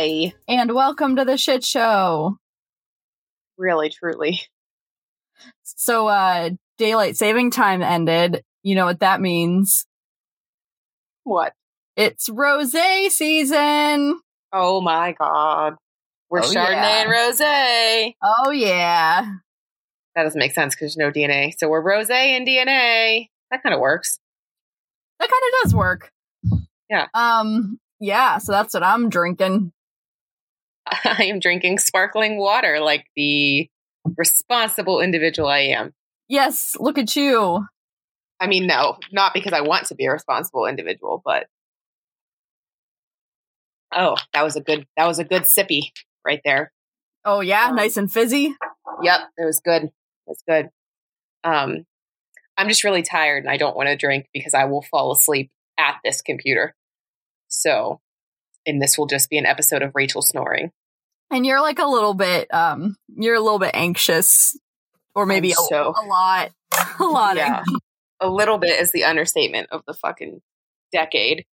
Hi. and welcome to the shit show. Really, truly. So, uh, daylight saving time ended. You know what that means? What? It's rose season. Oh my god. We're Oh, Chardonnay yeah. and Rosé. Oh, yeah. That doesn't make sense because there's no DNA. So we're Rosé and DNA. That kind of works. That kind of does work. Yeah. Um, yeah, so that's what I'm drinking. I am drinking sparkling water like the responsible individual I am. Yes, look at you. I mean, no, not because I want to be a responsible individual, but oh, that was a good that was a good sippy right there. Oh, yeah, Um, nice and fizzy. Yep, it was good. It was good. Um, I'm just really tired and I don't want to drink because I will fall asleep at this computer. So, and this will just be an episode of Rachel snoring. And you're like a little bit, um, you're a little bit anxious, or maybe a, so- a lot, a lot. Yeah. A little bit is the understatement of the fucking decade.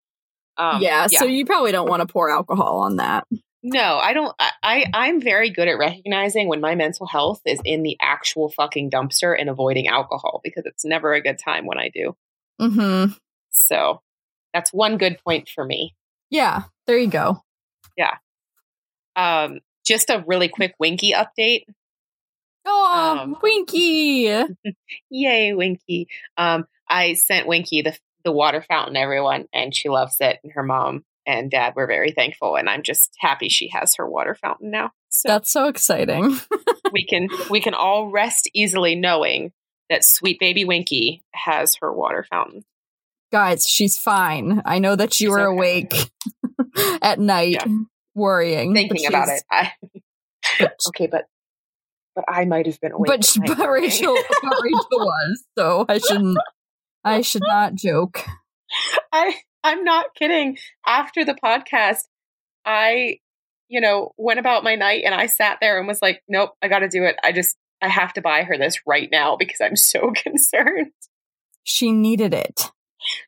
Um, yeah, so you probably don't want to pour alcohol on that. no, I don't. I, I'm very good at recognizing when my mental health is in the actual fucking dumpster and avoiding alcohol because it's never a good time when I do. Mm-hmm. So that's one good point for me. Yeah, there you go. Um, just a really quick Winky update. Oh, Um, Winky. Yay, Winky. Um, I sent Winky the the water fountain, everyone, and she loves it. And her mom and dad were very thankful, and I'm just happy she has her water fountain now. So That's so exciting. we can we can all rest easily knowing that sweet baby Winky has her water fountain. Guys, she's fine. I know that you She's were okay. awake at night Yeah. Worrying. Thinking about it. I, But, okay, but but I might have been awake. but, but. Rachel, but Rachel was, so I shouldn't. I should not joke. I I'm not kidding. After the podcast, I, you know, went about my night and I sat there and was like, nope, I got to do it. I just I have to buy her this right now because I'm so concerned. She needed it.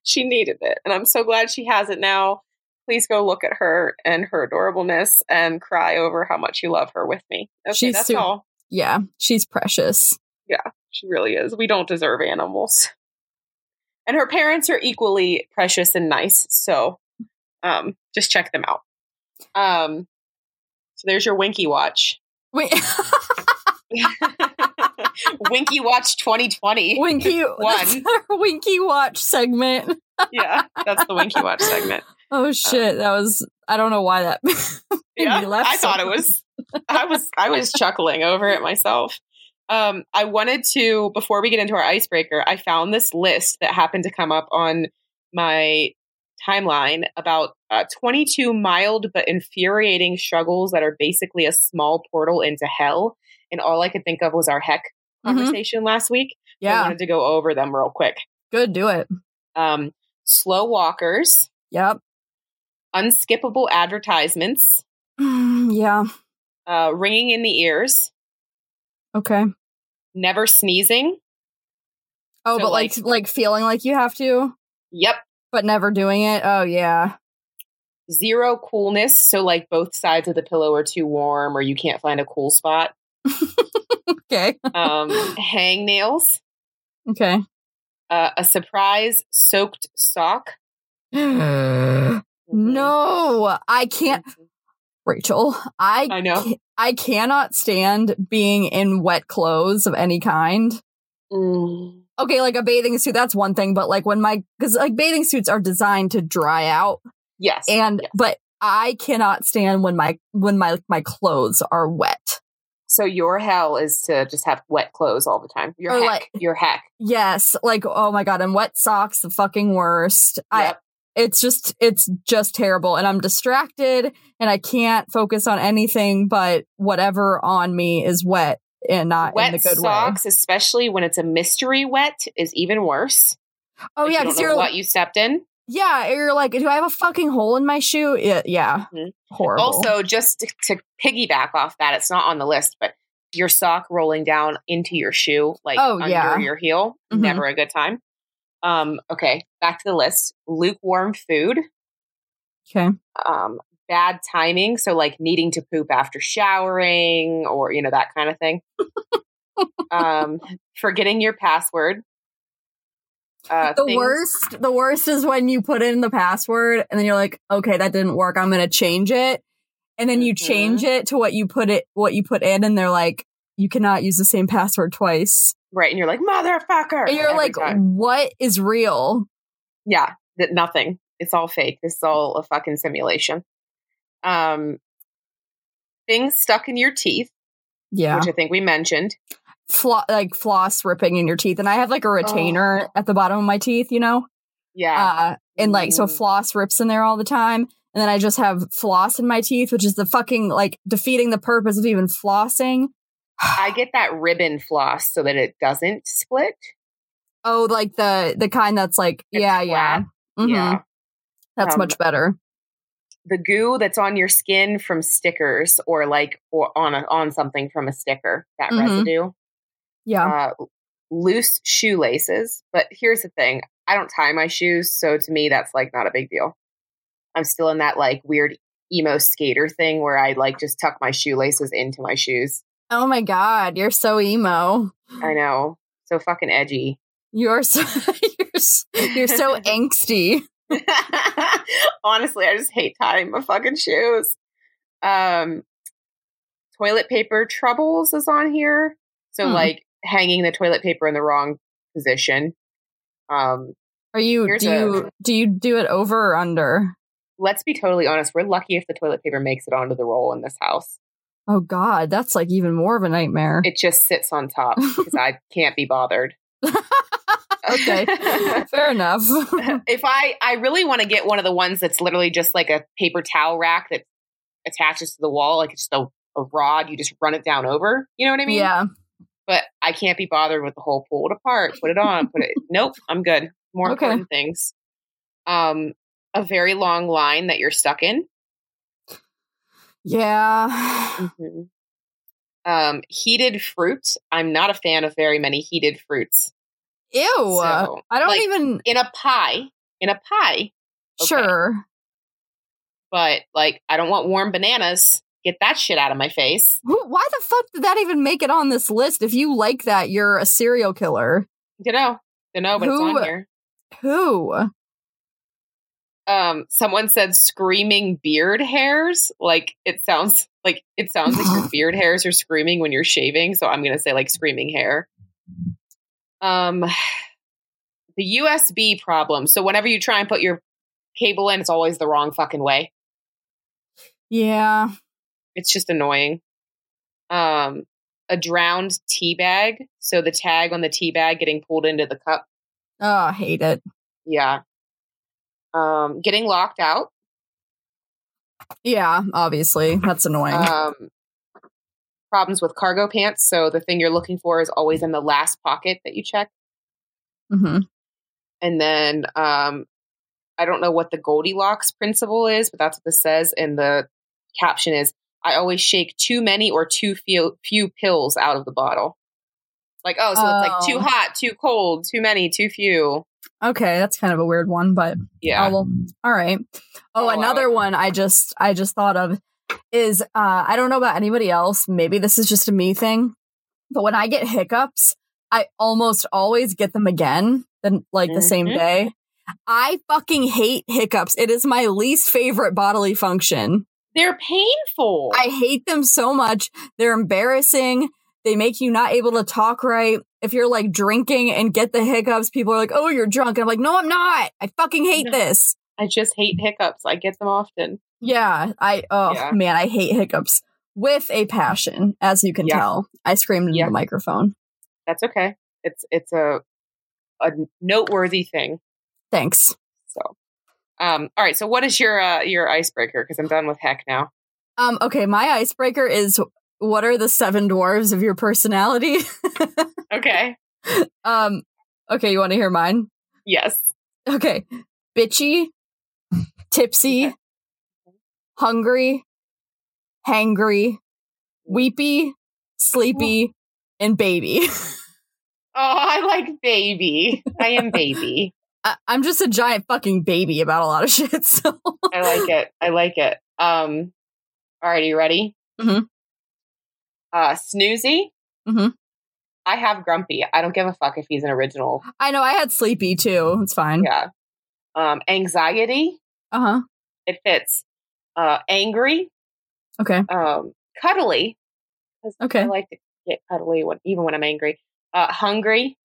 She needed it, and I'm so glad she has it now. Please go look at her and her adorableness and cry over how much you love her with me. Okay, She's that's super- all. Yeah, she's precious. Yeah, she really is. We don't deserve animals. And her parents are equally precious and nice. So um, just check them out. Um, so there's your Winky Watch. Wait, Winky Watch 2020. Winky One. Winky watch segment. yeah, that's the Winky Watch segment. Oh shit, that was. I don't know why that. made Yeah, me laugh I thought it was. I was. I was chuckling over it myself. Um, I wanted to before we get into our icebreaker. I found this list that happened to come up on my timeline about uh, 22 mild but infuriating struggles that are basically a small portal into hell. And all I could think of was our heck Mhm. conversation last week. I Yeah, wanted to go over them real quick. good. Do it. Um, slow walkers, Yep. Unskippable advertisements, yeah. uh, ringing in the ears, Okay. never sneezing. Oh, So, but like, like feeling like you have to, Yep. but never doing it. Oh yeah. Zero coolness. So, like, both sides of the pillow are too warm or you can't find a cool spot. Okay. Um, hang nails. Okay. uh, a surprise soaked sock. no, I can't. Rachel, I I know. ca- I cannot stand being in wet clothes of any kind. Mm. Okay, like a bathing suit, that's one thing, but like when my because like bathing suits are designed to dry out, Yes. and yes. but I cannot stand when my when my my clothes are wet. so, your hell is to just have wet clothes all the time. Your Or, heck. like- your heck. Yes, like oh my god, and wet socks, the fucking worst. Yep. It's just it's just terrible and i'm distracted and i can't focus on anything but whatever on me is wet and not wet in the good socks, especially when it's a mystery wet, is even worse. oh Like, yeah because don't you're what you stepped in. yeah you're like do i have a fucking hole in my shoe yeah, yeah. Mhm. horrible Also, just to, to piggyback off that, it's not on the list, but your sock rolling down into your shoe, like Oh, under yeah. your heel, Mhm. never a good time. Um, okay, back to the list. Lukewarm food. Okay. Um, bad timing, so like needing to poop after showering or you know that kind of thing. um, forgetting your password. Uh, the things- worst, the worst is when you put in the password and then you're like, okay, that didn't work. I'm gonna change it, and then you Mhm. change it to what you put it, what you put in, and they're like, you cannot use the same password twice. Right? And you're like motherfucker. And you're like, time. what is real? yeah, that nothing. It's all fake. This is all a fucking simulation. Um, things stuck in your teeth, Yeah, which I think we mentioned. Flo- like floss ripping in your teeth, and I have like a retainer at the bottom of my teeth, you know. Yeah, Uh, and like so Mm. floss rips in there all the time and then i just have floss in my teeth which is the fucking like defeating the purpose of even flossing I get that ribbon floss so that it doesn't split. oh like the the kind that's like It's yeah yeah flat. Mhm. Yeah. that's Um, much better the goo that's on your skin from stickers or like or on a, on something from a sticker that Mhm. residue yeah uh, loose shoelaces but here's the thing i don't tie my shoes so to me that's like not a big deal i'm still in that like weird emo skater thing where i like just tuck my shoelaces into my shoes oh my god you're so emo. I know so fucking edgy. You're so you're, s- you're so angsty. Honestly i just hate tying my fucking shoes. Um toilet paper troubles is on here so Hmm. like hanging the toilet paper in the wrong position. Um are you do you do you do it over or under? Let's be totally honest we're lucky if the toilet paper makes it onto the roll in this house oh god that's like even more of a nightmare it just sits on top because i can't be bothered okay fair enough if i i really want to get one of the ones that's literally just like a paper towel rack that attaches to the wall like it's just a, a rod you just run it down over you know what i mean yeah but I can't be bothered with the whole pull it apart, put it on, put it. Nope, I'm good. More Okay. important things. Um, a very long line that you're stuck in. Yeah Mhm. Um, heated fruit. I'm not a fan of very many heated fruits Ew. So, I don't like- even in a pie. In a pie, okay. sure. but like I don't want warm bananas. Get that shit out of my face. Why the fuck did that even make it on this list? If you like that, you're a serial killer. You know, you know, but Who- it's on here. Who? Um someone said screaming beard hairs. Like it sounds like it sounds like your beard hairs are screaming when you're shaving. So i'm gonna say like screaming hair. Um the usb problem. So whenever you try and put your cable in it's always the wrong fucking way. Yeah. it's just annoying. Um a drowned tea bag. So the tag on the tea bag getting pulled into the cup. Oh, I hate it. yeah um getting locked out Yeah, obviously. That's annoying. um, problems with cargo pants. So the thing you're looking for is always in the last pocket that you check. hmm And then um, I don't know what the Goldilocks principle is, but that's what this says. And the caption is I always shake too many or too few, few pills out of the bottle. Like, oh, so it's like too Oh. hot, too cold, too many, too few. Okay, that's kind of a weird one, but Yeah. Oh, all right. Oh, Oh, another wow. one I just I just thought of is uh I don't know about anybody else. Maybe this is just a me thing, but when I get hiccups, I almost always get them again, then like the same Mhm. day. I fucking hate hiccups. It is my least favorite bodily function. They're painful. I hate them so much. They're embarrassing. They make you not able to talk right. If you're like drinking and get the hiccups, people are like, "Oh, you're drunk." And I'm like, "No, I'm not. I fucking hate this." I just hate hiccups. I get them often. Yeah, I oh Yeah. man, I hate hiccups with a passion, as you can Yeah. tell. I screamed into Yeah. the microphone. That's okay. It's it's a a noteworthy thing. Thanks. So, um, all right. So, what is your uh, your icebreaker? Because I'm done with heck now. Um, okay, my icebreaker is what are the seven dwarves of your personality? Okay. um, okay, you want to hear mine? Yes. Okay. Bitchy, tipsy, hungry, hangry, weepy, sleepy, and baby. Oh, I like baby. I am baby. I, I'm just a giant fucking baby about a lot of shit. So I like it. I like it. Um, all right, are you ready? Mhm. Uh, Snoozy. Mm-hmm. I have Grumpy. I don't give a fuck if he's an original. I know I had sleepy too. It's fine. Yeah. Um, anxiety. Uh huh. It fits. Uh, angry. Okay. Um, cuddly. Okay. I like to get cuddly when, even when I'm angry. Uh, hungry.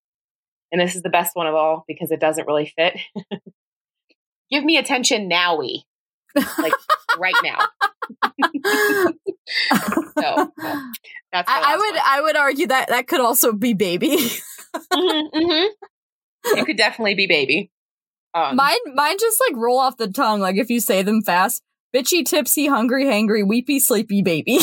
And this is the best one of all because it doesn't really fit. Give me attention nowy. Like right now. So, That's I, I would one. I would argue that that could also be baby. Mhm, mhm. You could definitely be baby. Um, mine mine just like roll off the tongue. Like if you say them fast. Bitchy, tipsy, hungry, hangry, weepy, sleepy, baby.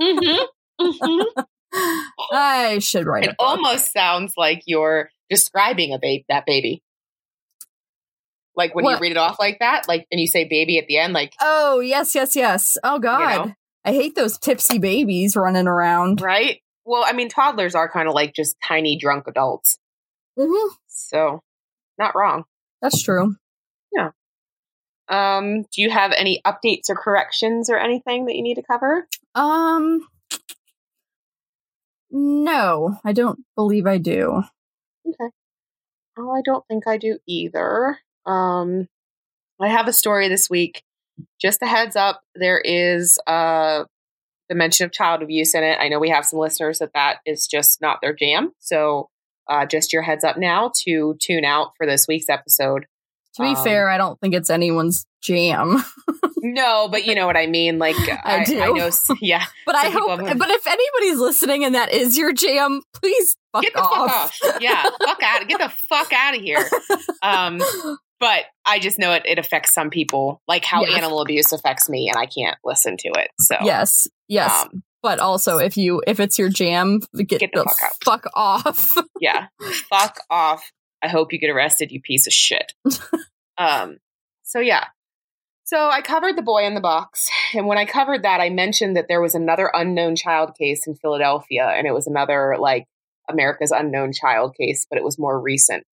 mhm, mhm. I should write It almost sounds like you're describing a babe that baby. Like when you read it off like that, like and you say baby at the end, like Oh yes, yes, yes. Oh god, know? I hate those tipsy babies running around. right? Well, I mean, toddlers are kind of like just tiny drunk adults, hmm so not wrong. That's true. Yeah. Um, do you have any updates or corrections or anything that you need to cover? Um, no, I don't believe I do. Okay. Oh, I don't think I do either. Um, I have a story this week. Just a heads up, there is uh, the mention of child abuse in it. I know we have some listeners that that is just not their jam. So, uh, just your heads up now to tune out for this week's episode. To be Um, fair, I don't think it's anyone's jam. No, but you know what I mean. Like, I, do. I know. Yeah, But I hope. have- But if anybody's listening and that is your jam, please fuck get the off. fuck off. Yeah, fuck out. Get the fuck out of here. Um, but I just know it, it affects some people, like how Yes. animal abuse affects me, and I can't listen to it. So yes, yes. um, but also, if you if it's your jam, get, Get the the, fuck out. fuck off. yeah, fuck off. I hope you get arrested, you piece of shit. um, so yeah. So I covered the boy in the box, and when I covered that, I mentioned that there was another unknown child case in Philadelphia, and it was another like America's unknown child case, but it was more recent.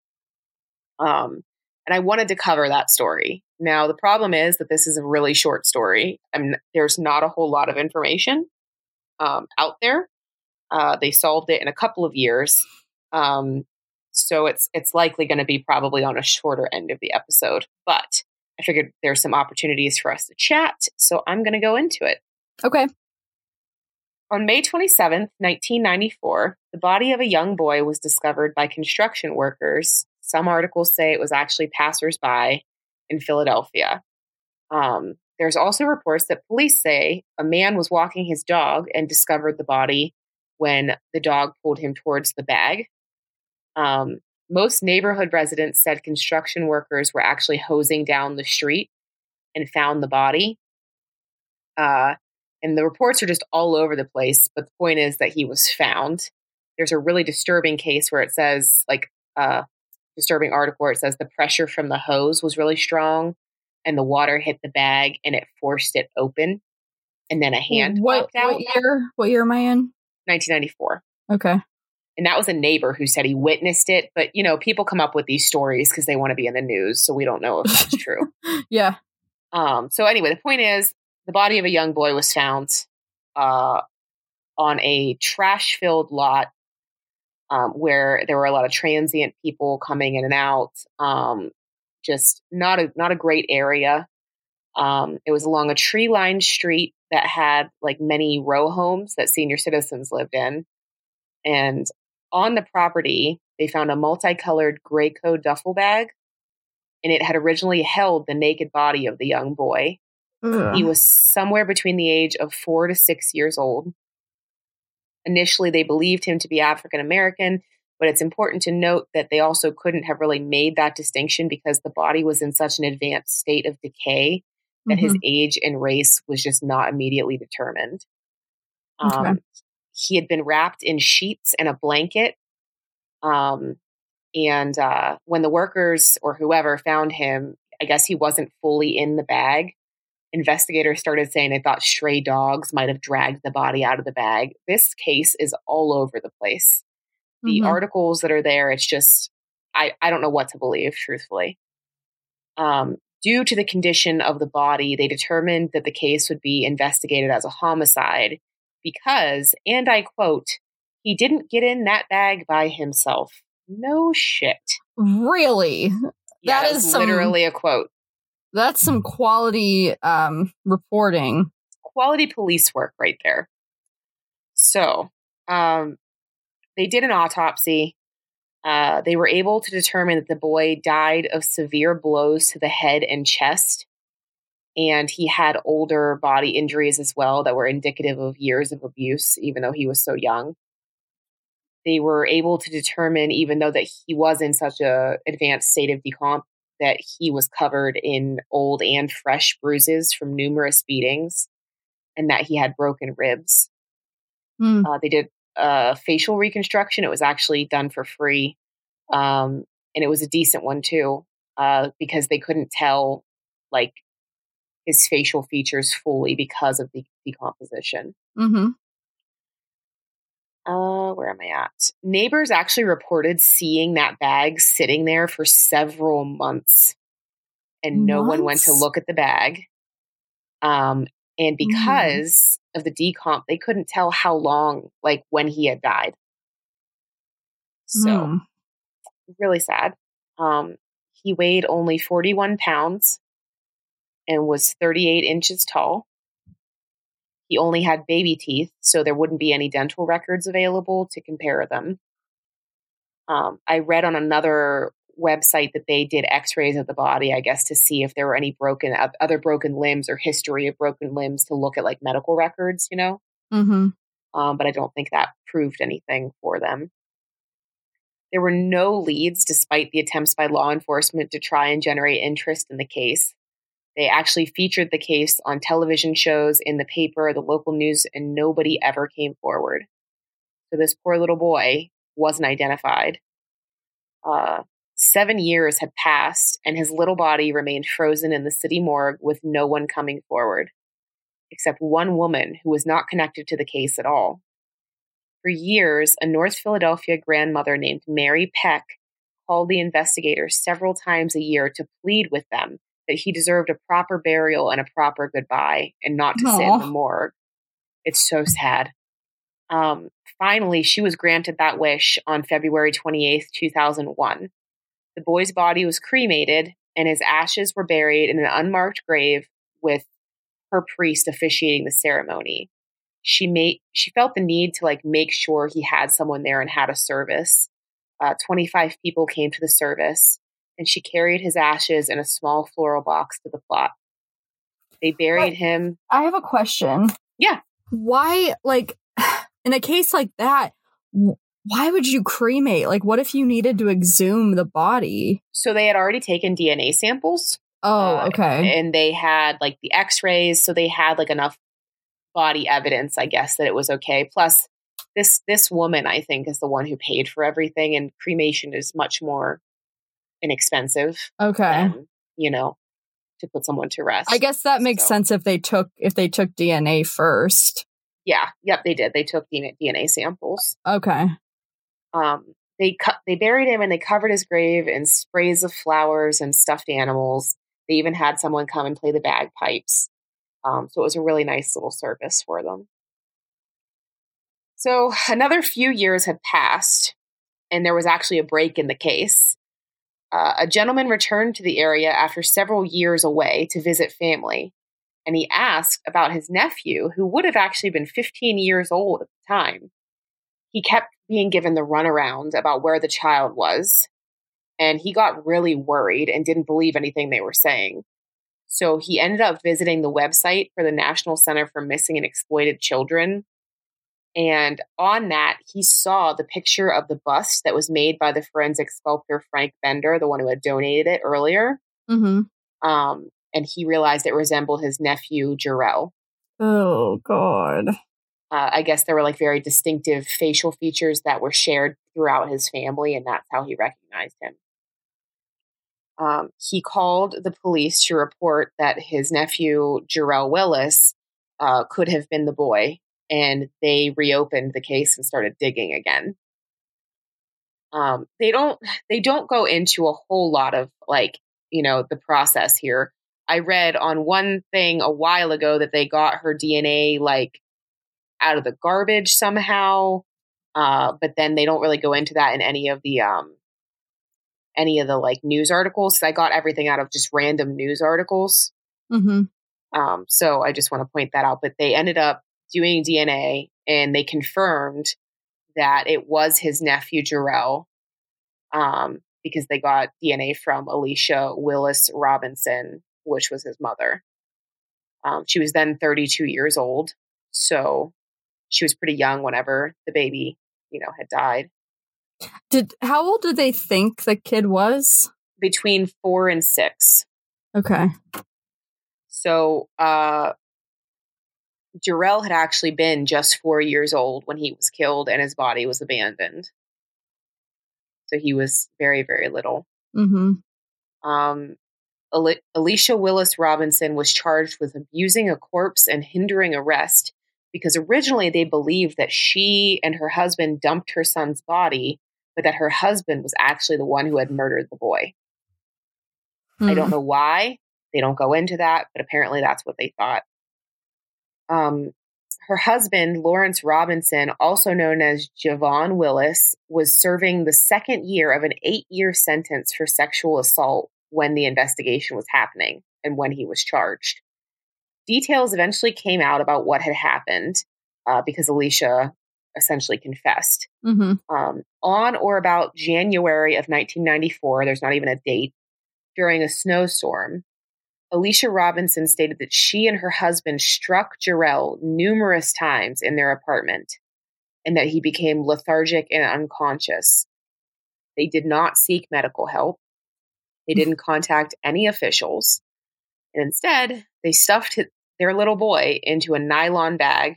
Um, and I wanted to cover that story. Now the problem is that this is a really short story. I mean, there's not a whole lot of information um, out there. Uh, they solved it in a couple of years, um, so it's it's likely going to be probably on a shorter end of the episode. But I figured there's some opportunities for us to chat, so I'm going to go into it. okay. On May 27th, 1994, the body of a young boy was discovered by construction workers. Some articles say it was actually passersby in Philadelphia. Um, there's also reports that police say a man was walking his dog and discovered the body when the dog pulled him towards the bag. Um, most neighborhood residents said construction workers were actually hosing down the street and found the body. Uh, and the reports are just all over the place. But the point is that he was found. There's a really disturbing case where it says, like, uh, disturbing article where it says the pressure from the hose was really strong, and the water hit the bag and it forced it open, and then a hand what, what year? What year am I in? 1994. Okay. And that was a neighbor who said he witnessed it. But, you know, people come up with these stories because they want to be in the news. So we don't know if that's true. Yeah. Um, so anyway, the point is the body of a young boy was found uh, on a trash filled lot um, where there were a lot of transient people coming in and out. Um, just not a not a great area. Um, it was along a tree lined street that had like many row homes that senior citizens lived in. And on the property, they found a multicolored gray coat duffel bag, and it had originally held the naked body of the young boy. He was somewhere between the age of four to six years old. Initially, they believed him to be African American, but it's important to note that they also couldn't have really made that distinction because the body was in such an advanced state of decay that his Mhm. age and race was just not immediately determined. Okay. Um, he had been wrapped in sheets and a blanket. Um, and uh, when the workers or whoever found him, I guess he wasn't fully in the bag. Investigators started saying they thought stray dogs might have dragged the body out of the bag. This case is all over the place. The Mhm. articles that are there, it's just, I, I don't know what to believe, truthfully. Um, due to the condition of the body, they determined that the case would be investigated as a homicide because, and I quote, he didn't get in that bag by himself. No shit. Really? Yeah, That is some- literally a quote. That's some quality um, reporting. Quality police work right there. So, um, they did an autopsy. Uh, they were able to determine that the boy died of severe blows to the head and chest. And he had older body injuries as well that were indicative of years of abuse, even though he was so young. They were able to determine, even though that he was in such a advanced state of decomp, that he was covered in old and fresh bruises from numerous beatings, and that he had broken ribs. Hmm. Uh, they did a facial reconstruction. It was actually done for free. Um, and it was a decent one too, uh, because they couldn't tell like his facial features fully because of the decomposition. Mm-hmm. Uh, where am I at? Neighbors actually reported seeing that bag sitting there for several months, and no one went to look at the bag. Um, and because of the decomp, they couldn't tell how long, like when he had died. So Hmm. really sad. Um, he weighed only 41 pounds and was 38 inches tall. He only had baby teeth, so there wouldn't be any dental records available to compare them. Um, I read on another website that they did x-rays of the body i guess to see if there were any broken other broken limbs or history of broken limbs to look at like medical records you know Mm-hmm. um, but I don't think that proved anything for them. There were no leads despite the attempts by law enforcement to try and generate interest in the case. They actually featured the case on television shows, in the paper, the local news, and nobody ever came forward. So this poor little boy wasn't identified. Uh, seven years had passed, and his little body remained frozen in the city morgue with no one coming forward except one woman who was not connected to the case at all. For years, a North Philadelphia grandmother named Mary Peck called the investigators several times a year to plead with them that he deserved a proper burial and a proper goodbye and not to sit in the morgue. It's so sad. Um, finally, she was granted that wish on February 28th, 2001. The boy's body was cremated and his ashes were buried in an unmarked grave with her priest officiating the ceremony. She made she felt the need to like make sure he had someone there and had a service. Uh, Twenty five people came to the service, and she carried his ashes in a small floral box to the plot. They buried What? him. I have a question. Yeah. Why, like, in a case like that, why would you cremate? Like, what if you needed to exhume the body? So they had already taken DNA samples, Oh, Uh, okay. and they had like the X-rays, so they had like enough body evidence, I guess, that it was okay. Plus, this this woman, I think, is the one who paid for everything, and cremation is much more inexpensive Okay. than you know to put someone to rest. I guess that makes So- sense if they took if they took DNA first. Yeah, yep, they did. They took DNA DNA samples. Okay. Um, they cut, they buried him, and they covered his grave in sprays of flowers and stuffed animals. They even had someone come and play the bagpipes. Um, so it was a really nice little service for them. So another few years had passed, and there was actually a break in the case. Uh, a gentleman returned to the area after several years away to visit family, and he asked about his nephew, who would have actually been 15 years old at the time. He kept being given the runaround about where the child was, and he got really worried and didn't believe anything they were saying. So he ended up visiting the website for the National Center for Missing and Exploited Children. And on that, he saw the picture of the bust that was made by the forensic sculptor Frank Bender, the one who had donated it earlier. Mm-hmm. Um, and he realized it resembled his nephew, Jarrell. Oh God. Uh, I guess there were like very distinctive facial features that were shared throughout his family, and that's how he recognized him. Um, he called the police to report that his nephew, Jarrell Willis, uh, could have been the boy, and they reopened the case and started digging again. Um, they don't they don't go into a whole lot of like you know, the process here. I read on one thing a while ago that they got her DNA like out of the garbage somehow. Uh, but then they don't really go into that in any of the um, any of the like news articles. I got everything out of just random news articles. Mm-hmm. Um, so I just want to point that out. But they ended up doing DNA and they confirmed that it was his nephew Jarrell um, because they got DNA from Alicia Willis Robinson, which was his mother. Um, she was then 32 years old. So she was pretty young whenever the baby, you know, had died. Did how old did they think the kid was? Between four and six. Okay. So uh Jarrell had actually been just four years old when he was killed and his body was abandoned. So he was very, very little. Mm-hmm. Um, Ali- Alicia Willis Robinson was charged with abusing a corpse and hindering arrest because originally they believed that she and her husband dumped her son's body, but that her husband was actually the one who had murdered the boy. Hmm. I don't know why. They don't go into that, but apparently that's what they thought. Um, her husband, Lawrence Robinson, also known as Javon Willis, was serving the second year of an eight year sentence for sexual assault when the investigation was happening and when he was charged. Details eventually came out about what had happened uh, because Alicia essentially confessed. Mm-hmm. Um, on or about January of 1994, there's not even a date, during a snowstorm, Alicia Robinson stated that she and her husband struck Jarrell numerous times in their apartment and that he became lethargic and unconscious. They did not seek medical help. They didn't contact any officials. And instead, they stuffed their little boy into a nylon bag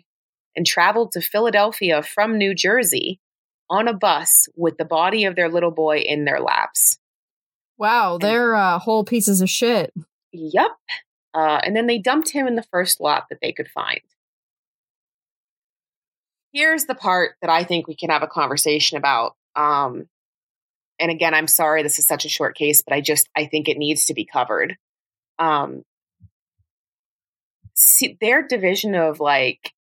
and traveled to Philadelphia from New Jersey on a bus with the body of their little boy in their laps. Wow, they're uh, whole pieces of shit. Yep. Uh, and then they dumped him in the first lot that they could find. Here's the part that I think we can have a conversation about. Um, and again, I'm sorry this is such a short case, but I just I think it needs to be covered. Um, see, their division of like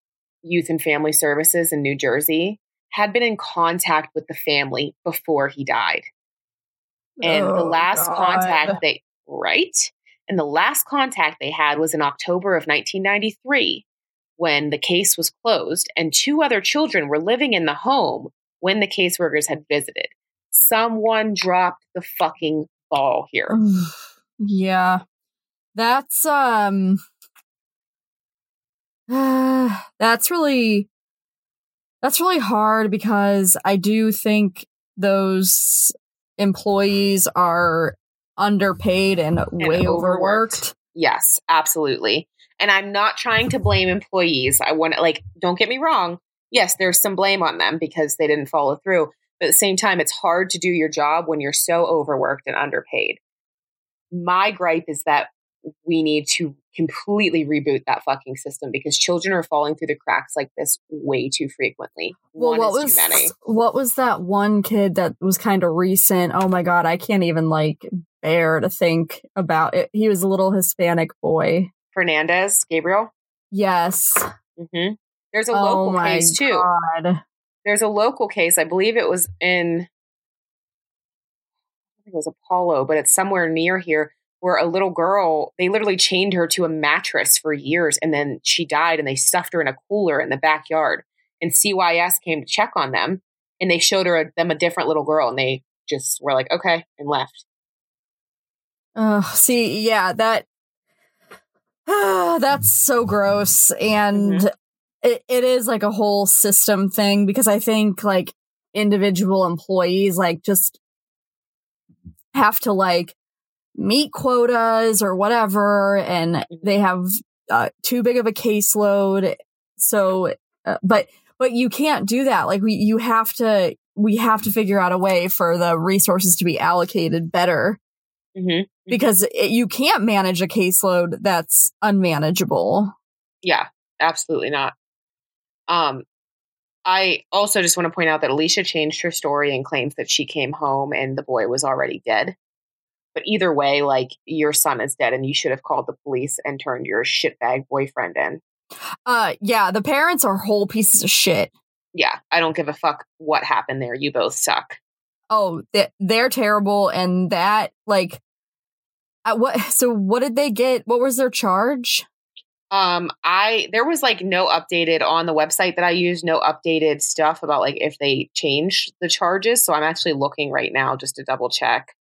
youth and family services in New Jersey had been in contact with the family before he died. And the Oh, last God. contact they right? And the last contact they had was in October of 1993 when the case was closed and two other children were living in the home when the caseworkers had visited. Someone dropped the fucking ball here. yeah. That's um that's really that's really hard because I do think those employees are underpaid and, way overworked. overworked. Yes, absolutely. And I'm not trying to blame employees. I want to, like, don't get me wrong. Yes, there's some blame on them because they didn't follow through. But at the same time, it's hard to do your job when you're so overworked and underpaid. My gripe is that we need to completely reboot that fucking system because children are falling through the cracks like this way too frequently. Well, One what was too many. what was that one kid that was kind of recent? Oh my god, I can't even like bear to think about it. He was a little Hispanic boy. Fernandez, Gabriel. Yes. hmm There's a oh local case too. god. there's a local case. I believe it was in I think it was Apollo, but it's somewhere near here where a little girl, they literally chained her to a mattress for years and then she died and they stuffed her in a cooler in the backyard. And CYS came to check on them and they showed her them a different little girl and they just were like, okay, and left. Uh, see, yeah, that that's so gross, and it, it is like a whole system thing because I think like individual employees like just have to like meet quotas or whatever, and they have uh, too big of a caseload. So, uh, but but you can't do that. Like we, you have to. We have to figure out a way for the resources to be allocated better hmm because it, you can't manage a caseload that's unmanageable. Yeah, absolutely not. Um, I also just want to point out that Alicia changed her story and claims that she came home and the boy was already dead. But either way, like your son is dead and you should have called the police and turned your shitbag boyfriend in. Uh yeah, the parents are whole pieces of shit. Yeah, I don't give a fuck what happened there. You both suck. Oh, they're terrible and that like uh, what so what did they get? What was their charge? Um, I there was like no updated on the website that I use, no updated stuff about like if they changed the charges. So I'm actually looking right now just to double check.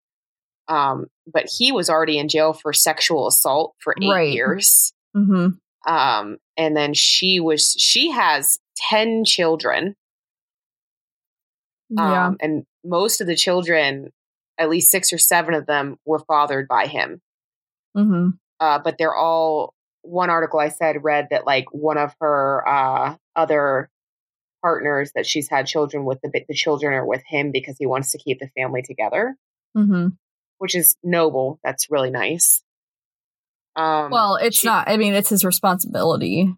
Um, but he was already in jail for sexual assault for eight Right. years. Mm-hmm. Um, and then she was she has ten children. Yeah. Um, and most of the children, at least six or seven of them, were fathered by him. mm-hmm. uh, but they're all one article I said read that like one of her uh, other partners that she's had children with the the children are with him because he wants to keep the family together, Mm-hmm. which is noble. That's really nice. Um, Well, it's she- not. I mean, it's his responsibility.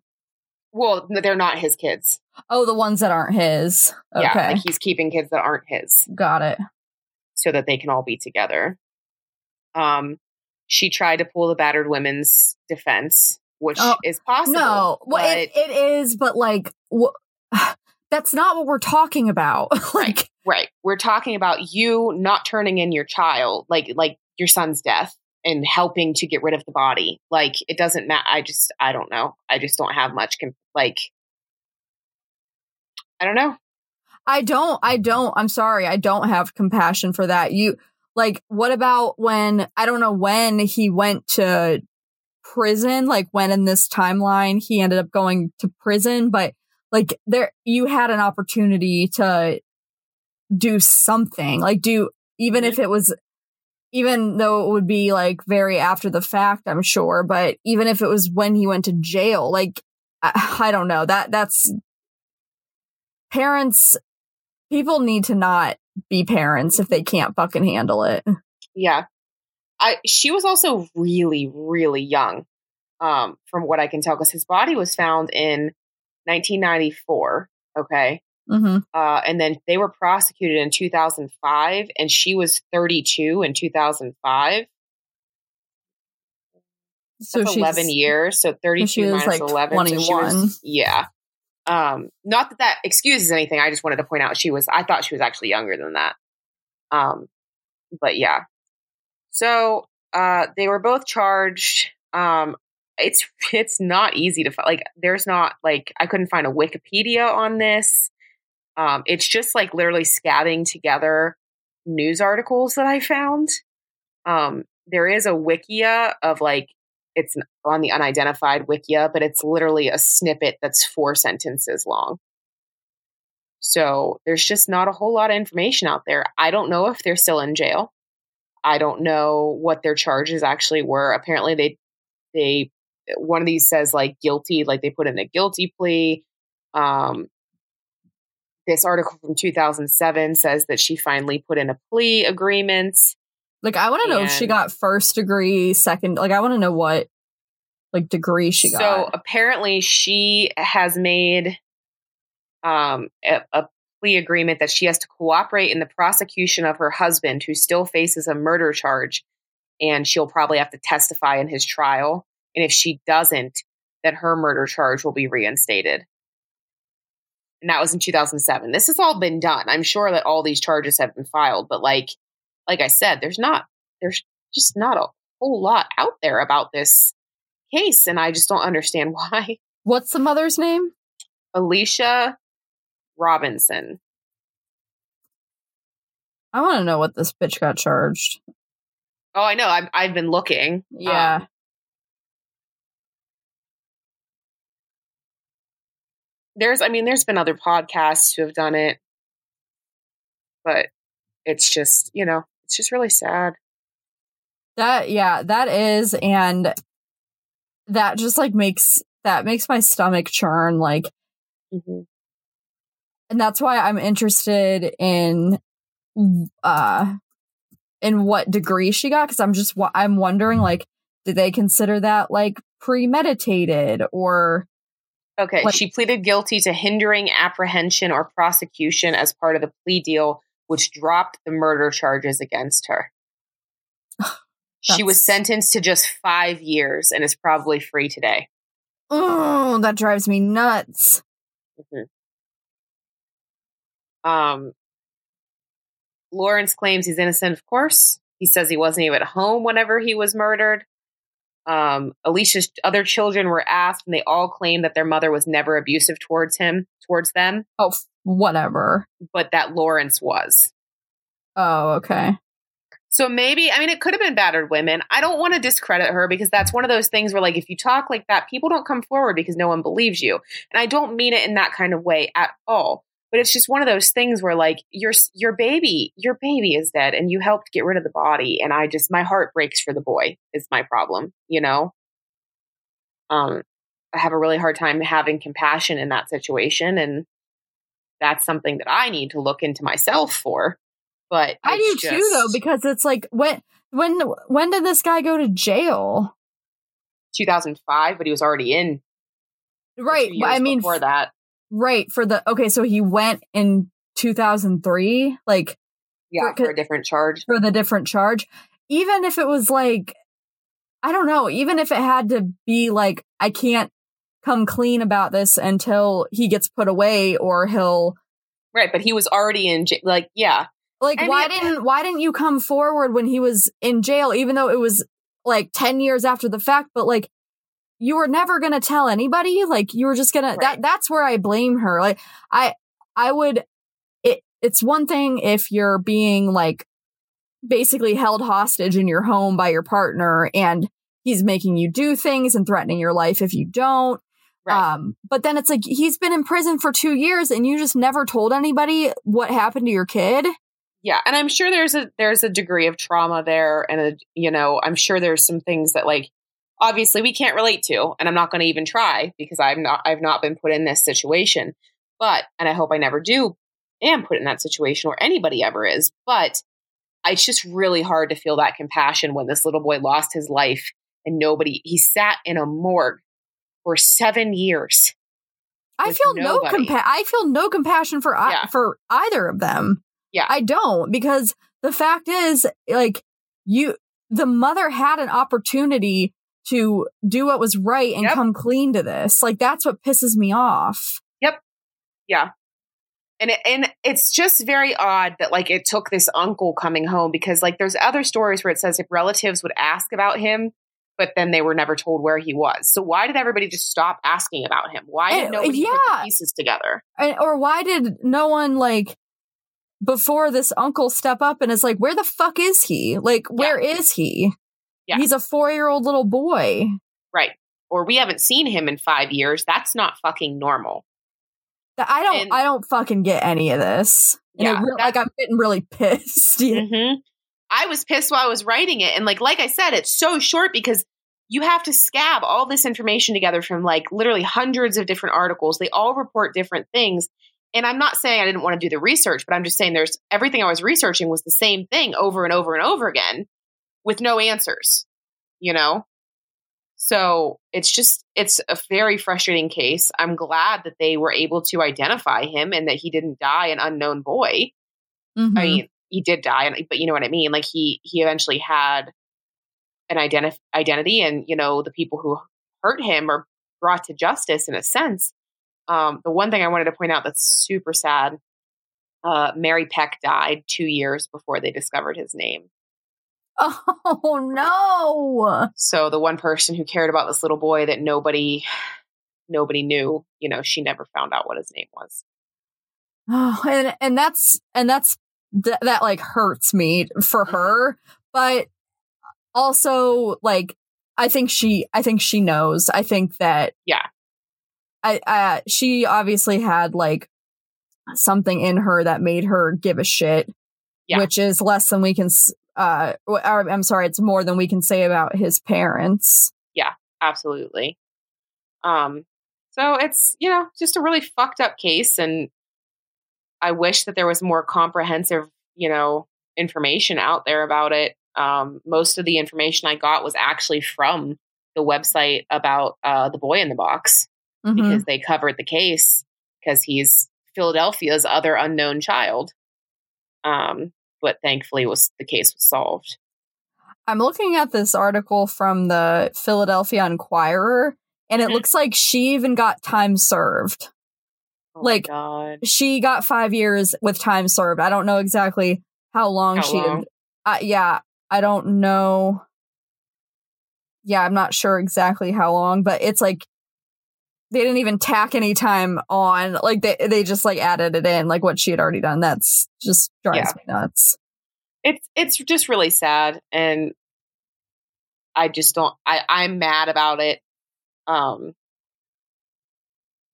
Well, they're not his kids. Oh, the ones that aren't his. Okay, Yeah, like he's keeping kids that aren't his got it. So that they can all be together. Um, she tried to pull the battered women's defense, which Oh, is possible. No, well, but- it, it is, but like, wh- that's not what we're talking about. like, Right. We're talking about you not turning in your child, like like your son's death and helping to get rid of the body. Like it doesn't matter. I just I don't know. I just don't have much com- like I don't know. I don't, I don't, I'm sorry, I don't have compassion for that. You, like, what about when, I don't know when he went to prison, like when in this timeline he ended up going to prison, but like there, you had an opportunity to do something, like do, even if it was, even though it would be like very after the fact, I'm sure, but even if it was when he went to jail, like, I, I don't know that, that's, parents people need to not be parents if they can't fucking handle it. Yeah. I she was also really really young. Um from what I can tell cuz his body was found in 1994, okay? Mm-hmm. Uh and then they were prosecuted in 2005 and she was 32 in 2005. So That's she's 11 years so 32 she was, minus like, 11 so she was- 21. yeah um not that that excuses anything i just wanted to point out she was i thought she was actually younger than that. Um but yeah. So uh they were both charged. Um it's it's not easy to fi- like there's not like i couldn't find a wikipedia on this. Um it's just like literally scabbing together news articles that i found. Um there is a wikia of like it's on the unidentified wikia but it's literally a snippet that's four sentences long. So there's just not a whole lot of information out there. I don't know if they're still in jail. I don't know what their charges actually were. Apparently they they one of these says like guilty like they put in a guilty plea. Um this article from 2007 says that she finally put in a plea agreement like I want to know if she got first degree, second. Like I want to know what like degree she so got. So apparently she has made um a, a plea agreement that she has to cooperate in the prosecution of her husband who still faces a murder charge and she'll probably have to testify in his trial and if she doesn't then her murder charge will be reinstated and that was in 2007 this has all been done i'm sure that all these charges have been filed but like like i said there's not there's just not a whole lot out there about this case and i just don't understand why What's the mother's name? alicia robinson I want to know what this bitch got charged. oh i know i've, I've been looking Yeah. Um, there's i mean there's been other podcasts who have done it but it's just you know it's just really sad That yeah, that is and that just like makes that makes my stomach churn like mm-hmm. and that's why I'm interested in uh in what degree she got because I'm just I'm wondering like did they consider that like premeditated or Okay, Like- she pleaded guilty to hindering apprehension or prosecution as part of the plea deal, which dropped the murder charges against her. She was sentenced to just five years and is probably free today. Oh, that drives me nuts. Mm-hmm. Um, Lawrence claims he's innocent, of course. He says he wasn't even at home whenever he was murdered. Um, Alicia's other children were asked, and they all claimed that their mother was never abusive towards him, towards them. Oh, whatever. But that Lawrence was. Oh, okay. So maybe, I mean, it could have been battered women. I don't want to discredit her because that's one of those things where, like, if you talk like that, people don't come forward because no one believes you. And I don't mean it in that kind of way at all. But it's just one of those things where, like, your your baby, your baby is dead, and you helped get rid of the body. And I just, my heart breaks for the boy. Is my problem, you know. Um, I have a really hard time having compassion in that situation, and that's something that I need to look into myself for but I do just... too, though, because it's like when when when did this guy go to jail? 2005, but he was already in. Right. I mean, before that. Right. For the okay, so he went in 2003, like yeah, for, for a different charge. For the different charge, even if it was like, I don't know, even if it had to be like, I can't come clean about this until he gets put away or he'll. Right, but he was already in, like, yeah, like I why mean, didn't why didn't you come forward when he was in jail even though it was like 10 years after the fact but like you were never going to tell anybody like you were just going right. to that that's where I blame her. Like I I would it it's one thing if you're being like basically held hostage in your home by your partner and he's making you do things and threatening your life if you don't. Right. Um, but then it's like he's been in prison for two years and you just never told anybody what happened to your kid yeah and i'm sure there's a there's a degree of trauma there and a you know i'm sure there's some things that like obviously we can't relate to and i'm not going to even try because i'm not i've not been put in this situation but and i hope i never do am put in that situation or anybody ever is but it's just really hard to feel that compassion when this little boy lost his life and nobody he sat in a morgue for seven years I feel nobody. no compa- I feel no compassion for yeah. for either of them. Yeah. I don't because the fact is like you the mother had an opportunity to do what was right and yep. come clean to this. Like that's what pisses me off. Yep. Yeah. And it, and it's just very odd that like it took this uncle coming home because like there's other stories where it says if relatives would ask about him, but then they were never told where he was. So why did everybody just stop asking about him? Why did eh, nobody yeah. put the pieces together? And, or why did no one like before this uncle step up and is like, where the fuck is he? Like, where yeah. is he? Yeah. He's a four year old little boy. Right. Or we haven't seen him in five years. That's not fucking normal. I don't, and, I don't fucking get any of this. yeah. Re- like, I'm getting really pissed. mm-hmm. I was pissed while I was writing it. And like, like I said, it's so short because you have to scab all this information together from like literally hundreds of different articles. They all report different things. And I'm not saying I didn't want to do the research, but I'm just saying there's everything I was researching was the same thing over and over and over again with no answers, you know? So it's just, it's a very frustrating case. I'm glad that they were able to identify him and that he didn't die an unknown boy. Mm-hmm. I mean, he did die, but you know what I mean? Like he, he eventually had an identi- identity and, you know, the people who hurt him are brought to justice in a sense. Um, the one thing I wanted to point out that's super sad uh, Mary Peck died two years before they discovered his name. Oh, no. So the one person who cared about this little boy that nobody nobody knew, you know, she never found out what his name was. Oh, and and that's and that's th- that like hurts me for mm-hmm. her, but also like I think she I think she knows. I think that yeah. I, uh, she obviously had like something in her that made her give a shit, yeah. which is less than we can, uh, or, I'm sorry, it's more than we can say about his parents. Yeah, absolutely. Um, so it's, you know, just a really fucked up case. And I wish that there was more comprehensive, you know, information out there about it. Um, most of the information I got was actually from the website about uh, the boy in the box mm-hmm. because they covered the case because he's Philadelphia's other unknown child. Um, but thankfully, was the case was solved. I'm looking at this article from the Philadelphia Inquirer, and it Mhm. looks like she even got time served. Oh Like. She got five years with time served. I don't know exactly how long How she long? Uh, yeah, I don't know. Yeah, I'm not sure exactly how long, but it's like they didn't even tack any time on. Like they they just like added it in, like what she had already done. That's just drives Yeah. me nuts. it's it's just really sad and i just don't i i'm mad about it um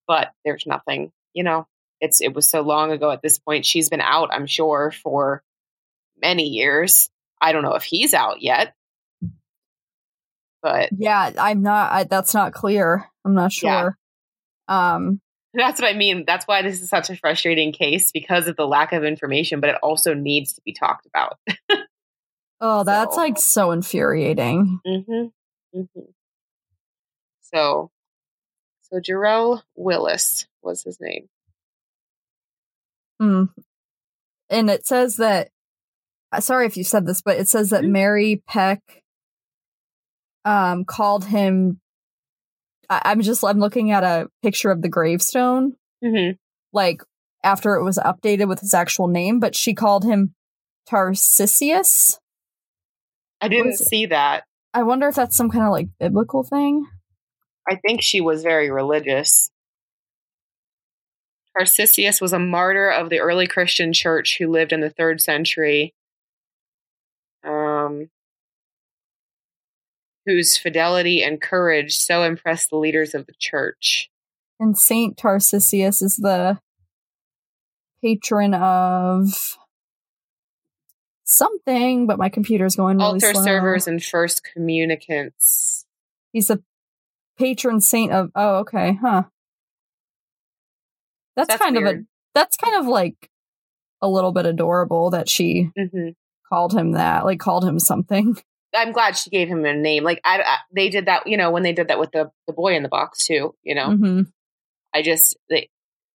but there's nothing you know it's it was so long ago at this point she's been out i'm sure for many years i don't know if he's out yet but Yeah, I'm not. I, that's not clear. I'm not sure. Um, that's what i mean that's why this is such a frustrating case because of the lack of information but it also needs to be talked about oh, that's So- like so infuriating. Mm-hmm. Mm-hmm. So, so Jarrell Willis was his name. Mm. And it says that. uh, Sorry if you said this, but it says that Mhm. Mary Peck um called him. I, I'm just I'm looking at a picture of the gravestone, Mm-hmm. like after it was updated with his actual name, but she called him Tarsicius. I didn't see that. I wonder if that's some kind of like biblical thing. I think she was very religious. Tarsicius was a martyr of the early Christian church who lived in the third century. Um, whose fidelity and courage so impressed the leaders of the church. And Saint Tarsicius is the patron of something, but my computer's going really Altar slow. servers and first communicants. He's the patron saint of. Oh, okay, huh? That's, That's kind of a. That's kind of like a little bit adorable that she hmm called him that, like called him something. I'm glad she gave him a name. Like I, I- they did that, you know, when they did that with the the boy in the box too. You know, hmm I just, they,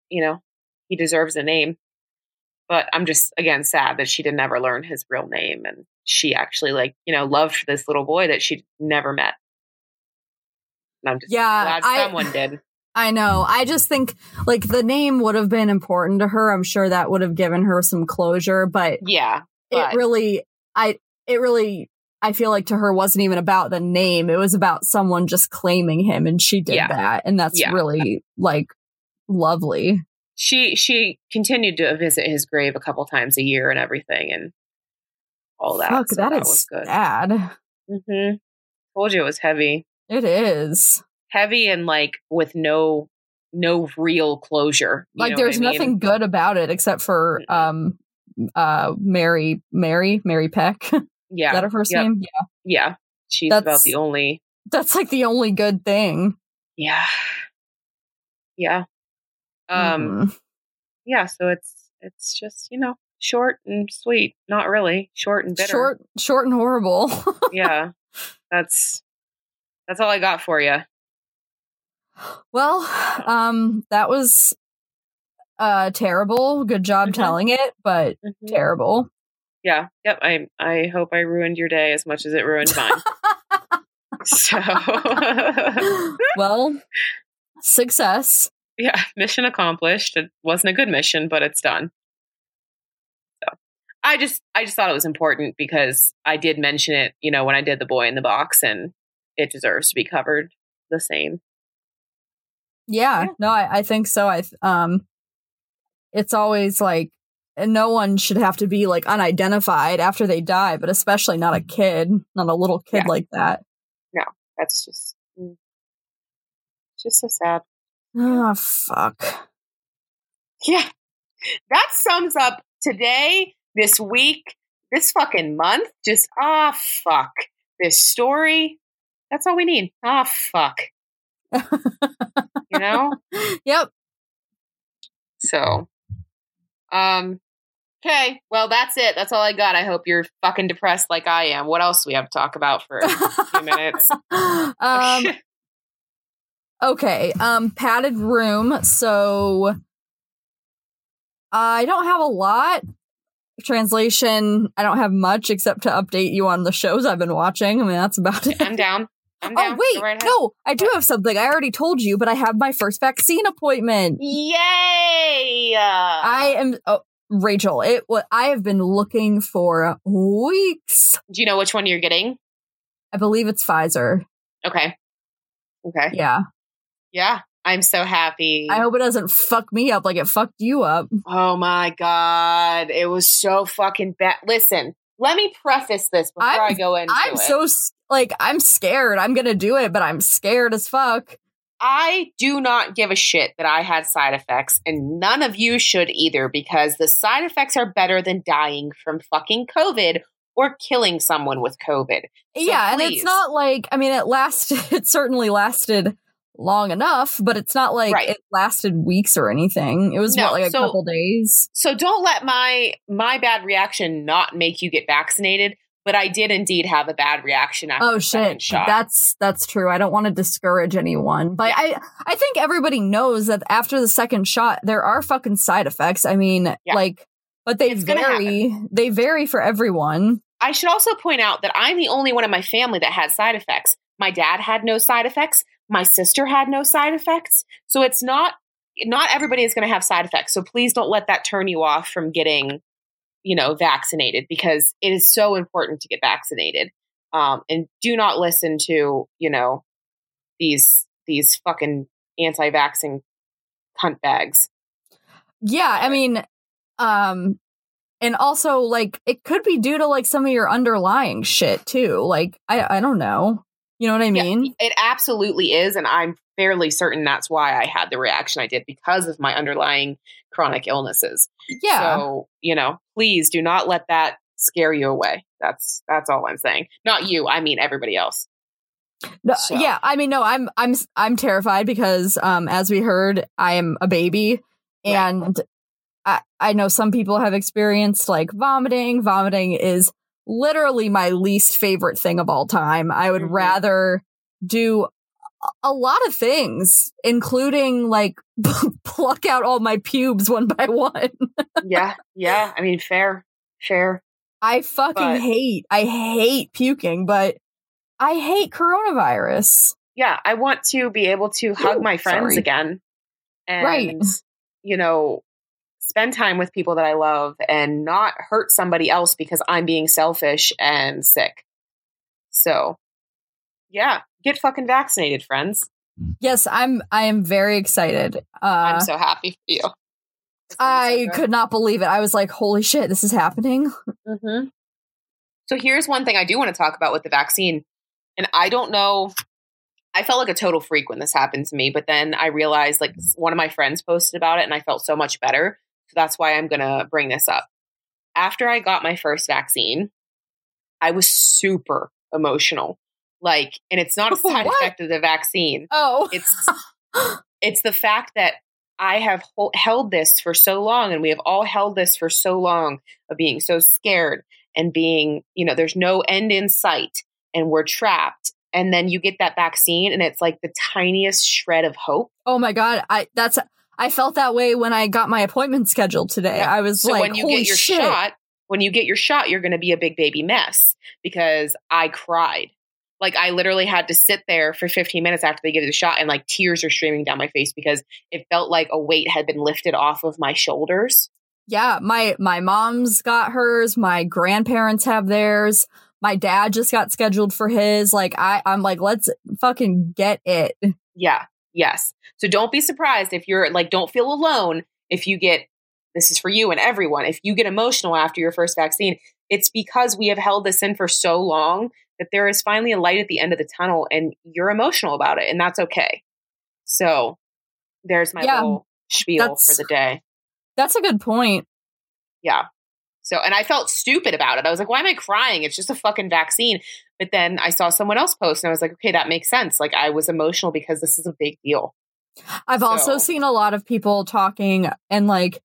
you know, he deserves a name. But I'm just again sad that she didn't ever learn his real name, and she actually like you know loved this little boy that she never met. And I'm just Yeah, glad I- someone did. I know. I just think like the name would have been important to her. I'm sure that would have given her some closure, but Yeah, but- it really i it really i feel like to her wasn't even about the name it was about someone just claiming him and she did Yeah. that and that's Yeah. really like lovely she she continued to visit his grave a couple times a year and everything, and all that. fuck so that that is was good. sad hmm Told you it was heavy. it is heavy and like with no no real closure. Like there's I mean? nothing good about it except for um uh mary mary mary peck is Yeah, that her first Yep. name yeah yeah. She's That's- about the only. that's like the only good thing Yeah, yeah, um, Mhm. yeah. So it's it's just you know short and sweet. Not really short and bitter. short short and horrible Yeah, that's that's all I got for you. Well, um, that was uh terrible. Good job Mhm. telling it, but terrible. Yeah. Yep. I I hope I ruined your day as much as it ruined mine. so well, success. yeah, mission accomplished. It wasn't a good mission, but it's done. So I just I just thought it was important because I did mention it, you know, when I did the boy in the box and it deserves to be covered the same. Yeah, Yeah. no, I, I think so. I um, it's always like and no one should have to be like unidentified after they die, but especially not a kid, not a little kid Yeah. like that. No, that's just mm, just so sad. Oh fuck. Yeah. That sums up today, this week, this fucking month. Just ah fuck. This story. That's all we need. Ah fuck. You know? yep. So, um, okay. Well, that's it. That's all I got. I hope you're fucking depressed like I am. What else do we have to talk about for a few minutes? um Okay, um padded room. So I don't have a lot. translation, I don't have much except to update you on the shows I've been watching. I mean, that's about it. I'm down. I'm down. Oh wait, right no, I do have something. I already told you, but I have my first vaccine appointment. Yay! I am oh, Rachel. It what I have been looking for weeks. Do you know which one you're getting? I believe it's Pfizer. Okay. Okay. Yeah. Yeah. I'm so happy. I hope it doesn't fuck me up like it fucked you up. oh my god, it was so fucking bad. Listen, let me preface this before I'm- i go into I'm it. so like I'm scared. I'm gonna do it, but I'm scared as fuck. I do not give a shit that I had side effects, and none of you should either, because the side effects are better than dying from fucking COVID or killing someone with COVID. yeah, and it's not like I mean it lasted. It certainly lasted long enough, but it's not like Right. it lasted weeks or anything. It was No, what, like a so- couple days. So don't let my my bad reaction not make you get vaccinated. But I did indeed have a bad reaction after Oh the second shit, shot. that's that's true. I don't want to discourage anyone, but I I think everybody knows that after the second shot, there are fucking side effects. I mean, Yeah. like, but they It's vary. They vary for everyone. I should also point out that I'm the only one in my family that had side effects. My dad had no side effects. My sister had no side effects. So it's not not everybody is going to have side effects. So please don't let that turn you off from getting, you know, vaccinated because it is so important to get vaccinated. Um, and do not listen to you know these these fucking anti-vaxxing cunt bags. Yeah, I mean, um, and also like it could be due to like some of your underlying shit too. Like I I don't know. You know what I Yeah, mean? It absolutely is, and I'm fairly certain that's why I had the reaction I did because of my underlying chronic illnesses. Yeah. So, you know, please do not let that scare you away. That's that's all I'm saying. Not you, I mean everybody else. No, So- Yeah, I mean, no, I'm I'm I'm terrified because, um, as we heard, I am a baby, and I I know some people have experienced like vomiting. Vomiting is literally my least favorite thing of all time. I would Mhm. rather do a- lot of things, including like pluck out all my pubes one by one. yeah, yeah. I mean fair. Fair. I fucking But- hate I hate puking, but I hate coronavirus. Yeah, I want to be able to hug Ooh, my friends sorry. again. And Right. you know, spend time with people that I love and not hurt somebody else because I'm being selfish and sick. So, yeah, get fucking vaccinated, friends. Yes, I'm I am very excited. Uh I'm so happy for you. I could not believe it. I was like, holy shit, this is happening. hmm So here's one thing I do want to talk about with the vaccine, and I don't know. I felt like a total freak when this happened to me, but then I realized like one of my friends posted about it, and I felt so much better. So that's why I'm gonna bring this up. After I got my first vaccine, I was super emotional. Like, and it's not a side What? effect of the vaccine. Oh. It's it's the fact that I have hol- held this for so long, and we have all held this for so long of being so scared and being, you know, there's no end in sight, and we're trapped. And then you get that vaccine, and it's like the tiniest shred of hope. oh my god. I that's I felt that way when I got my appointment scheduled today. Yeah. I was So like, when you holy get your shit. shot, when you get your shot, you're going to be a big baby mess because I cried. Like I literally had to sit there for 15 minutes after they gave the shot, and like tears are streaming down my face because it felt like a weight had been lifted off of my shoulders. Yeah, my my mom's got hers, my grandparents have theirs. My dad just got scheduled for his. Like I I'm like, let's fucking get it. Yeah. Yes. So don't be surprised if you're like, don't feel alone if you get, this is for you and everyone, if you get emotional after your first vaccine, it's because we have held this in for so long that there is finally a light at the end of the tunnel and you're emotional about it and that's okay. So there's my Yeah, little spiel for the day. That's a good point. Yeah. So, and I felt stupid about it. I was like, why am I crying? It's just a fucking vaccine. But then I saw someone else post and I was like, okay, that makes sense. Like I was emotional because this is a big deal. I've also seen a lot of people talking and like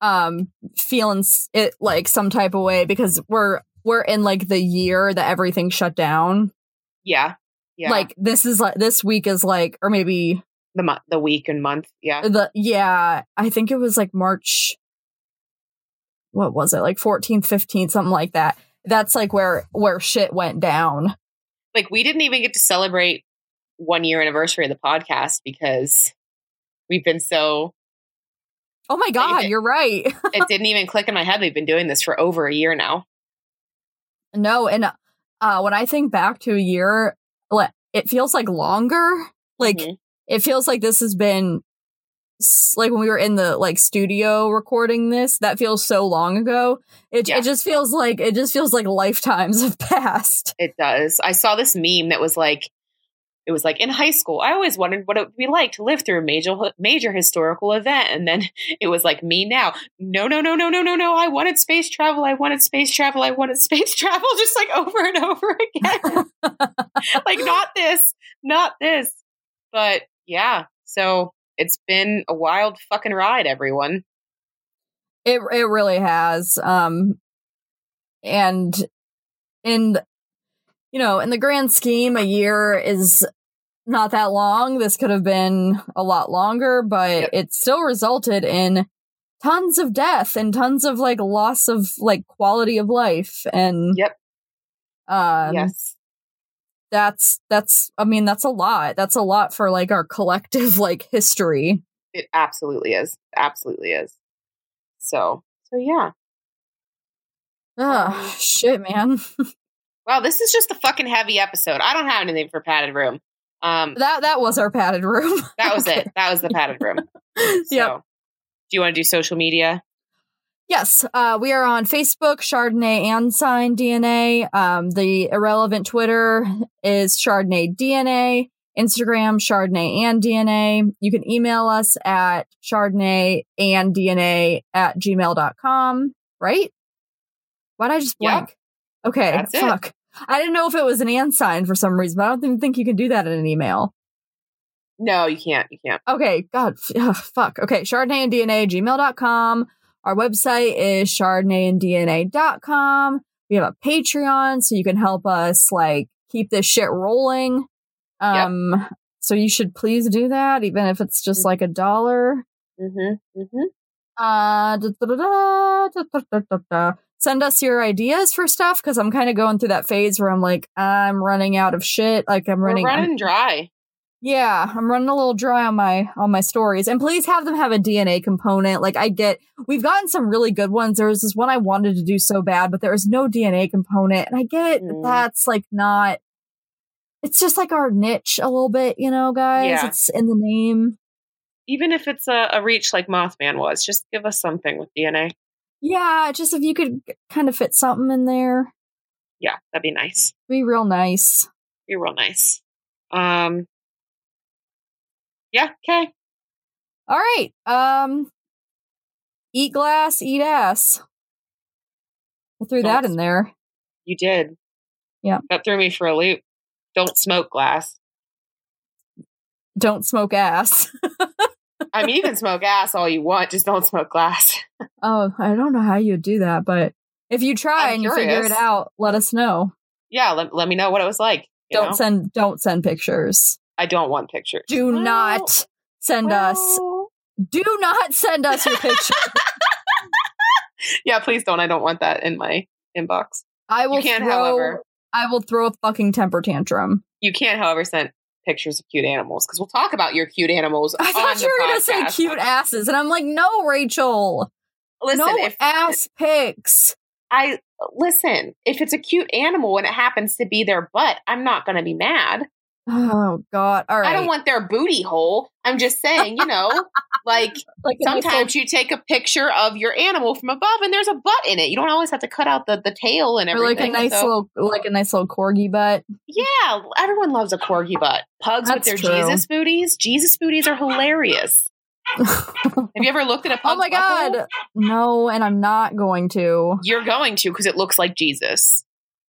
um feeling it like some type of way because we're we're in like the year that everything shut down. Yeah. Yeah. Like this is like this week is like or maybe the month, the week and month. Yeah. the yeah, I think it was like March what was it like 14th 15th something like that that's like where where shit went down like we didn't even get to celebrate one year anniversary of the podcast because we've been so oh my god you're right it didn't even click in my head we've been doing this for over a year now no and uh when i think back to a year like it feels like longer like Mhm. it feels like this has been like when we were in the like studio recording this that feels so long ago it, Yeah. it just feels like it just feels like lifetimes have passed It does. I saw this meme that was like, it was like in high school. I always wondered what it would be like to live through a major major historical event, and then it was like me now. No, no, no, no, no, no, no. I wanted space travel. I wanted space travel. I wanted space travel. Just like over and over again. like not this, not this. But yeah. So it's been a wild fucking ride, everyone. It it really has. Um and in you know, in the grand scheme, a year is not that long. This could have been a lot longer, but Yep. it still resulted in tons of death and tons of like loss of like quality of life and Yep. um yes. that's that's I mean that's a lot. That's a lot for like our collective like history. It absolutely is. Absolutely is. So so yeah. Um, shit, man. Wow, this is just a fucking heavy episode. I don't have anything for padded room. Um, That that was our padded room. that was it. That was the padded room. So, Yep. do you want to do social media? Yes, uh, we are on Facebook, Chardonnay and Sign DNA. Um, the irrelevant Twitter is Chardonnay DNA. Instagram, Chardonnay and DNA. You can email us at Chardonnay and DNA at gmail.com, right? Why'd I just Yeah. blank? Okay, That's it. fuck. I didn't know if it was an and sign for some reason, but I don't even think you can do that in an email. No, you can't. You can't. Okay, God, ugh, fuck. Okay, Chardonnay and DNA, gmail.com. Our website is chardonnayandDNA.com. We have a Patreon, so you can help us like keep this shit rolling. Um, so you should please do that, even if it's just like a dollar. Mm-hmm. Mm-hmm. Uh, da, da, da, Send us your ideas for stuff because I'm kind of going through that phase where I'm like, I'm running out of shit. Like I'm We're running, I'm- running dry. yeah, I'm running a little dry on my on my stories. And please have them have a DNA component. Like I get we've gotten some really good ones. There was this one I wanted to do so bad, but there was no DNA component. And I get Mm. that's like not it's just like our niche a little bit, you know, guys. Yeah. It's in the name. Even if it's a, a reach like Mothman was, just give us something with DNA. Yeah, just if you could kind of fit something in there, Yeah, that'd be nice. be real nice. Be real nice. Um. Yeah. Okay. All right. Um eat glass, eat ass. I threw that Don't- in there. You did. Yeah. That threw me for a loop. Don't smoke glass. Don't smoke ass. I mean, you can smoke ass all you want, just don't smoke glass. Oh, I don't know how you'd do that, but if you try I'm and you figure it out, let us know. Yeah, let, let me know what it was like. Don't know? send don't send pictures. I don't want pictures. Do Well, not send us do not send us your picture. Yeah, please don't. I don't want that in my inbox. I will You can, throw however, I will throw a fucking temper tantrum. you can't, however, send pictures of cute animals because we'll talk about your cute animals. I thought you were gonna say cute asses, and I'm like, no, Rachel. Listen, no if ass pics. I listen, if it's a cute animal and it happens to be their butt, I'm not going to be mad. Oh God! All right. I don't want their booty hole. I'm just saying, you know, like like sometimes you take a picture of your animal from above and there's a butt in it. You don't always have to cut out the, the tail and little, or like everything. a nice so- little like a nice little corgi butt. yeah, everyone loves a corgi butt. Pugs That's with their true. Jesus booties. Jesus booties are hilarious. Have you ever looked at a pug? oh my God! No, and I'm not going to. You're going to because it looks like Jesus.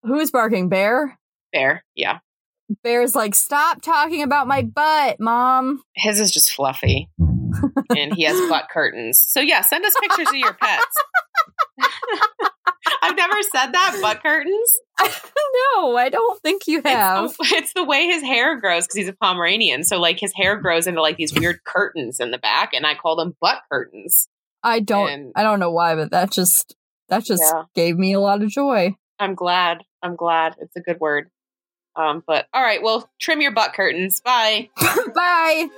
Who's barking? Bear. Bear, yeah. Bear's like, stop talking about my butt, mom. His is just fluffy. and he has butt curtains. So yeah, send us pictures of your pets. I've never said that butt curtains. no, I don't think you have. It's the, it's the way his hair grows because he's a Pomeranian. So like his hair grows into like these weird curtains in the back, and I call them butt curtains. I don't. and- I don't know why, but that just that just Yeah. gave me a lot of joy. I'm glad. I'm glad. It's a good word. Um, but all right, well, trim your butt curtains. Bye. Bye.